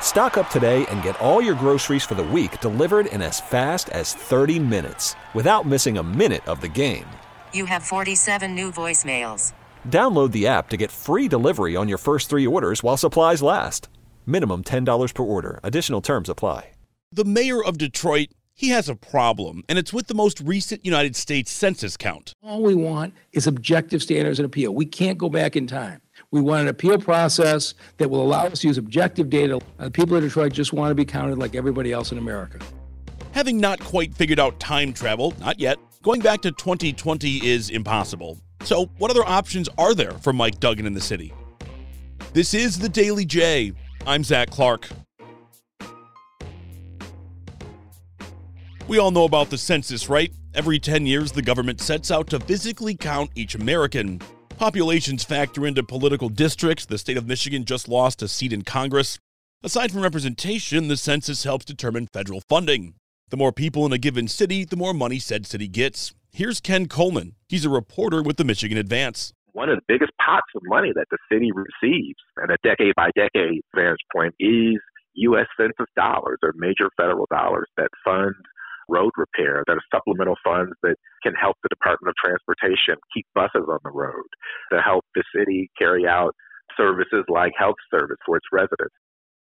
Stock up today and get all your groceries for the week delivered in as fast as 30 minutes without missing a minute of the game. You have 47 new voicemails. Download the app to get free delivery on your first three orders while supplies last. Minimum $10 per order. Additional terms apply. The mayor of Detroit, he has a problem, and it's with the most recent United States Census count. All we want is objective standards and appeal. We can't go back in time. We want an appeal process that will allow us to use objective data. Uh, people in Detroit just want to be counted like everybody else in America. Having not quite figured out time travel, not yet, going back to 2020 is impossible. So, what other options are there for Mike Duggan in the city? This is the Daily J. I'm Zach Clark. We all know about the census, right? Every 10 years, the government sets out to physically count each American. Populations factor into political districts. The state of Michigan just lost a seat in Congress. Aside from representation, the census helps determine federal funding. The more people in a given city, the more money said city gets. Here's Ken Coleman. He's a reporter with the Michigan Advance. One of the biggest pots of money that the city receives, and a decade by decade vantage point, is U.S. Census dollars or major federal dollars that fund road repair, that are supplemental funds that can help the Department of Transportation keep buses on the road, to help the city carry out services like health service for its residents.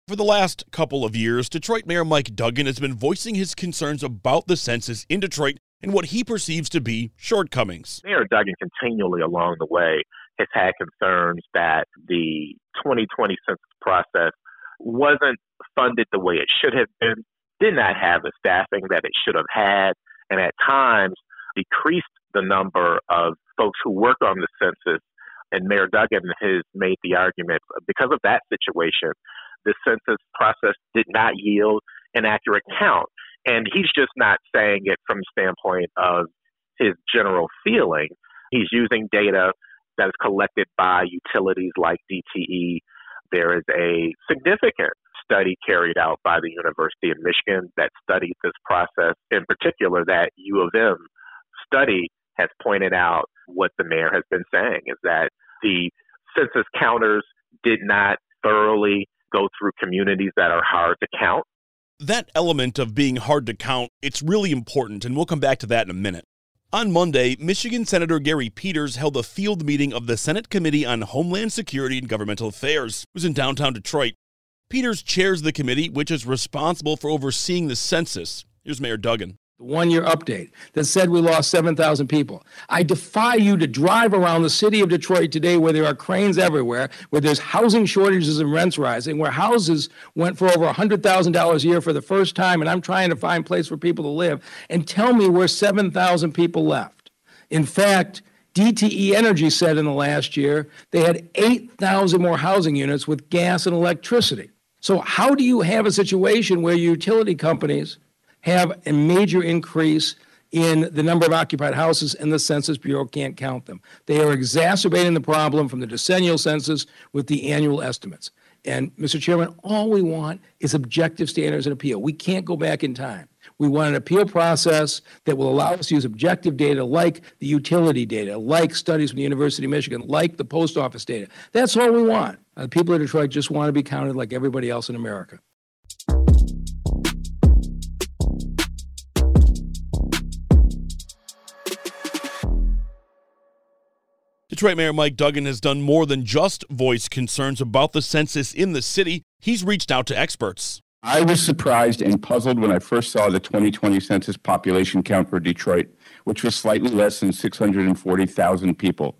For the last couple of years, Detroit Mayor Mike Duggan has been voicing his concerns about the census in Detroit and what he perceives to be shortcomings. Mayor Duggan continually along the way has had concerns that the 2020 census process wasn't funded the way it should have been did not have the staffing that it should have had, and at times decreased the number of folks who work on the census. And Mayor Duggan has made the argument because of that situation, the census process did not yield an accurate count. And he's just not saying it from the standpoint of his general feeling. He's using data that is collected by utilities like DTE. There is a significant study carried out by the University of Michigan that studied this process. In particular, that U of M study has pointed out what the mayor has been saying is that the census counters did not thoroughly go through communities that are hard to count. That element of being hard to count, it's really important, and we'll come back to that in a minute. On Monday, Michigan Senator Gary Peters held a field meeting of the Senate Committee on Homeland Security and Governmental Affairs. It was in downtown Detroit. Peters chairs the committee, which is responsible for overseeing the census. Here's Mayor Duggan. The one year update that said we lost 7,000 people. I defy you to drive around the city of Detroit today where there are cranes everywhere, where there's housing shortages and rents rising, where houses went for over $100,000 a year for the first time, and I'm trying to find place for people to live, and tell me where 7,000 people left. In fact, DTE Energy said in the last year they had 8,000 more housing units with gas and electricity. So, how do you have a situation where utility companies have a major increase in the number of occupied houses and the Census Bureau can't count them? They are exacerbating the problem from the decennial census with the annual estimates. And, Mr. Chairman, all we want is objective standards and appeal. We can't go back in time. We want an appeal process that will allow us to use objective data like the utility data, like studies from the University of Michigan, like the post office data. That's all we want. Uh, the people of Detroit just want to be counted like everybody else in America. Detroit Mayor Mike Duggan has done more than just voice concerns about the census in the city. He's reached out to experts. I was surprised and puzzled when I first saw the 2020 census population count for Detroit, which was slightly less than 640,000 people.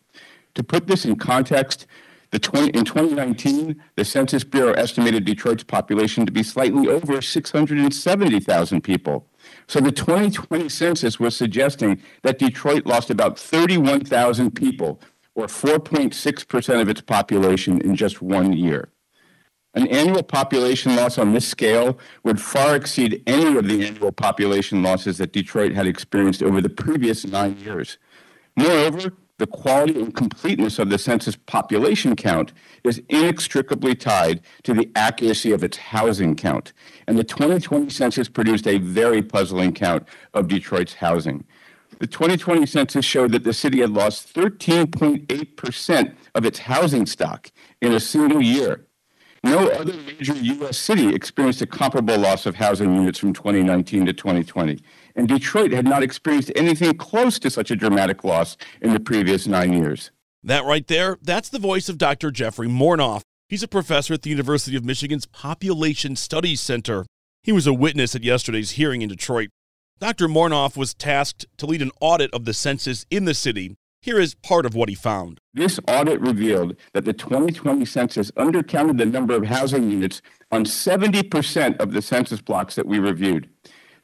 To put this in context, The 20, in 2019, the Census Bureau estimated Detroit's population to be slightly over 670,000 people. So the 2020 census was suggesting that Detroit lost about 31,000 people, or 4.6% of its population in just one year. An annual population loss on this scale would far exceed any of the annual population losses that Detroit had experienced over the previous nine years. Moreover, the quality and completeness of the census population count is inextricably tied to the accuracy of its housing count. And the 2020 census produced a very puzzling count of Detroit's housing. The 2020 census showed that the city had lost 13.8% of its housing stock in a single year. No other major U.S. city experienced a comparable loss of housing units from 2019 to 2020 and Detroit had not experienced anything close to such a dramatic loss in the previous nine years. That right there, that's the voice of Dr. Jeffrey Morenoff. He's a professor at the University of Michigan's Population Studies Center. He was a witness at yesterday's hearing in Detroit. Dr. Mornoff was tasked to lead an audit of the census in the city. Here is part of what he found. This audit revealed that the 2020 census undercounted the number of housing units on 70% of the census blocks that we reviewed.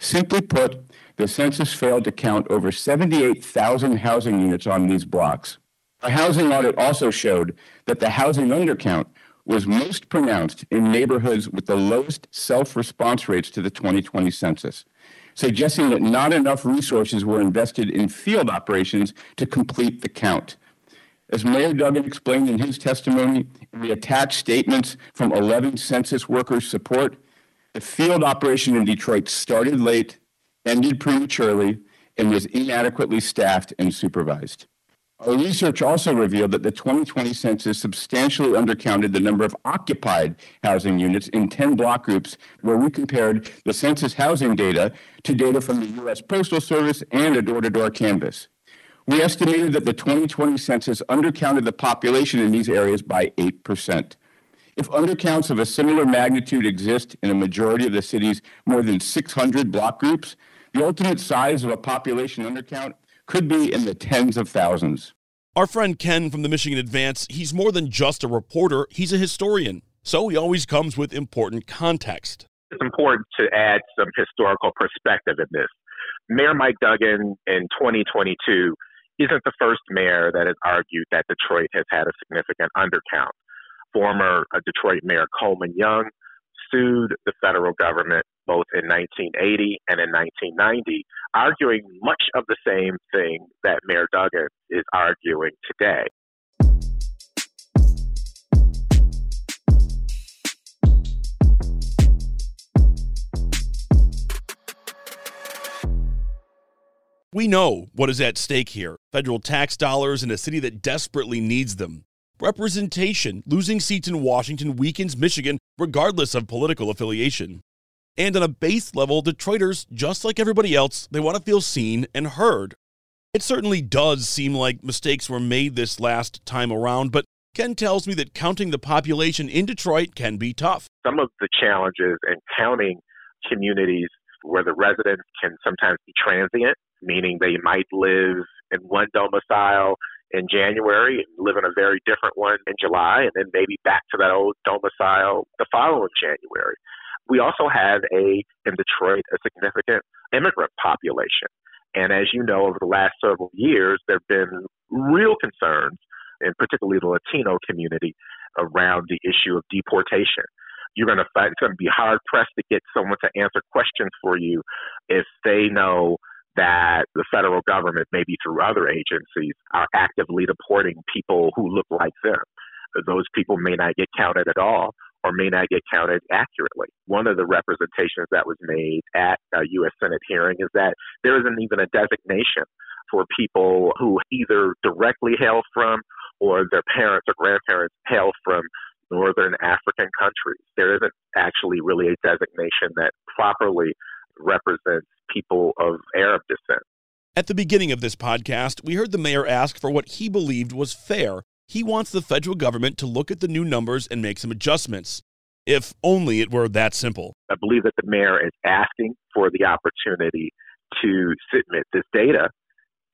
Simply put, the census failed to count over 78,000 housing units on these blocks. A housing audit also showed that the housing undercount was most pronounced in neighborhoods with the lowest self response rates to the 2020 census, suggesting that not enough resources were invested in field operations to complete the count. As Mayor Duggan explained in his testimony, the attached statements from 11 census workers' support, the field operation in Detroit started late ended prematurely, and was inadequately staffed and supervised. Our research also revealed that the 2020 census substantially undercounted the number of occupied housing units in 10 block groups, where we compared the census housing data to data from the U.S. Postal Service and a door to door canvass. We estimated that the 2020 census undercounted the population in these areas by 8%. If undercounts of a similar magnitude exist in a majority of the city's more than 600 block groups, the ultimate size of a population undercount could be in the tens of thousands. Our friend Ken from the Michigan Advance, he's more than just a reporter, he's a historian. So he always comes with important context. It's important to add some historical perspective in this. Mayor Mike Duggan in 2022 isn't the first mayor that has argued that Detroit has had a significant undercount. Former uh, Detroit Mayor Coleman Young sued the federal government both in 1980 and in 1990, arguing much of the same thing that Mayor Duggan is arguing today. We know what is at stake here federal tax dollars in a city that desperately needs them. Representation, losing seats in Washington weakens Michigan regardless of political affiliation. And on a base level, Detroiters, just like everybody else, they want to feel seen and heard. It certainly does seem like mistakes were made this last time around, but Ken tells me that counting the population in Detroit can be tough. Some of the challenges in counting communities where the residents can sometimes be transient, meaning they might live in one domicile in January and live in a very different one in July, and then maybe back to that old domicile the following January. We also have a in Detroit a significant immigrant population. And as you know, over the last several years, there have been real concerns, and particularly the Latino community, around the issue of deportation. You're going to find it's going to be hard pressed to get someone to answer questions for you if they know that the federal government, maybe through other agencies, are actively deporting people who look like them. Those people may not get counted at all or may not get counted accurately. One of the representations that was made at a U.S. Senate hearing is that there isn't even a designation for people who either directly hail from or their parents or grandparents hail from northern African countries. There isn't actually really a designation that properly represents people of Arab descent. At the beginning of this podcast, we heard the mayor ask for what he believed was fair. He wants the federal government to look at the new numbers and make some adjustments. If only it were that simple. I believe that the mayor is asking for the opportunity to submit this data,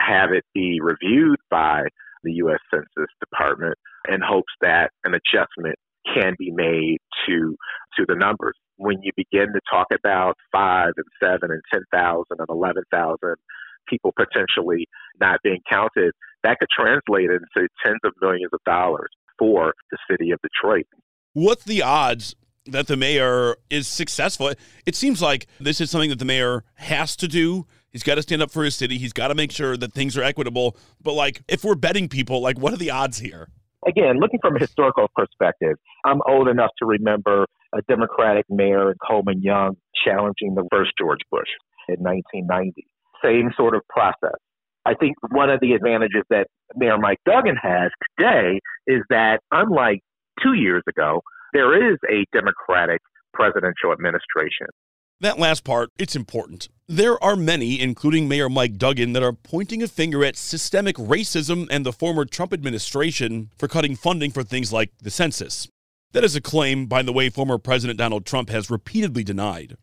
have it be reviewed by the U.S. Census Department, in hopes that an adjustment can be made to to the numbers. When you begin to talk about five and seven and ten thousand and eleven thousand people potentially not being counted, that could translate into tens of millions of dollars for the city of Detroit. What's the odds that the mayor is successful? It seems like this is something that the mayor has to do. He's got to stand up for his city. He's got to make sure that things are equitable. But like, if we're betting people, like, what are the odds here? Again, looking from a historical perspective, I'm old enough to remember a Democratic mayor Coleman Young challenging the first George Bush in 1990. Same sort of process. I think one of the advantages that Mayor Mike Duggan has today is that, unlike two years ago, there is a Democratic presidential administration. That last part, it's important. There are many, including Mayor Mike Duggan, that are pointing a finger at systemic racism and the former Trump administration for cutting funding for things like the census. That is a claim, by the way, former President Donald Trump has repeatedly denied.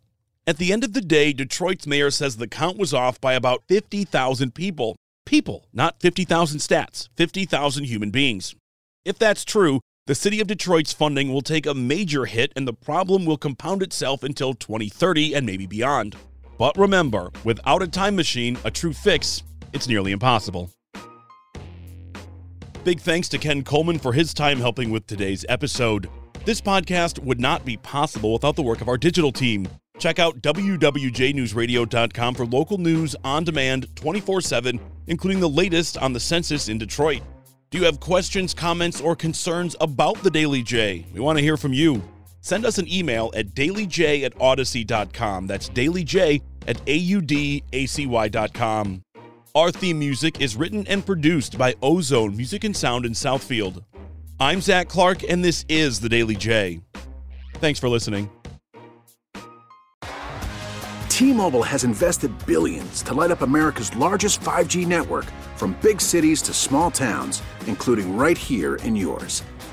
At the end of the day, Detroit's mayor says the count was off by about 50,000 people. People, not 50,000 stats, 50,000 human beings. If that's true, the city of Detroit's funding will take a major hit and the problem will compound itself until 2030 and maybe beyond. But remember, without a time machine, a true fix, it's nearly impossible. Big thanks to Ken Coleman for his time helping with today's episode. This podcast would not be possible without the work of our digital team. Check out WWJNewsRadio.com for local news on demand 24 7, including the latest on the census in Detroit. Do you have questions, comments, or concerns about the Daily J? We want to hear from you. Send us an email at dailyj at audacy.com. That's dailyj at audacy.com. Our theme music is written and produced by Ozone Music and Sound in Southfield. I'm Zach Clark, and this is the Daily J. Thanks for listening. T-Mobile has invested billions to light up America's largest 5G network from big cities to small towns, including right here in yours.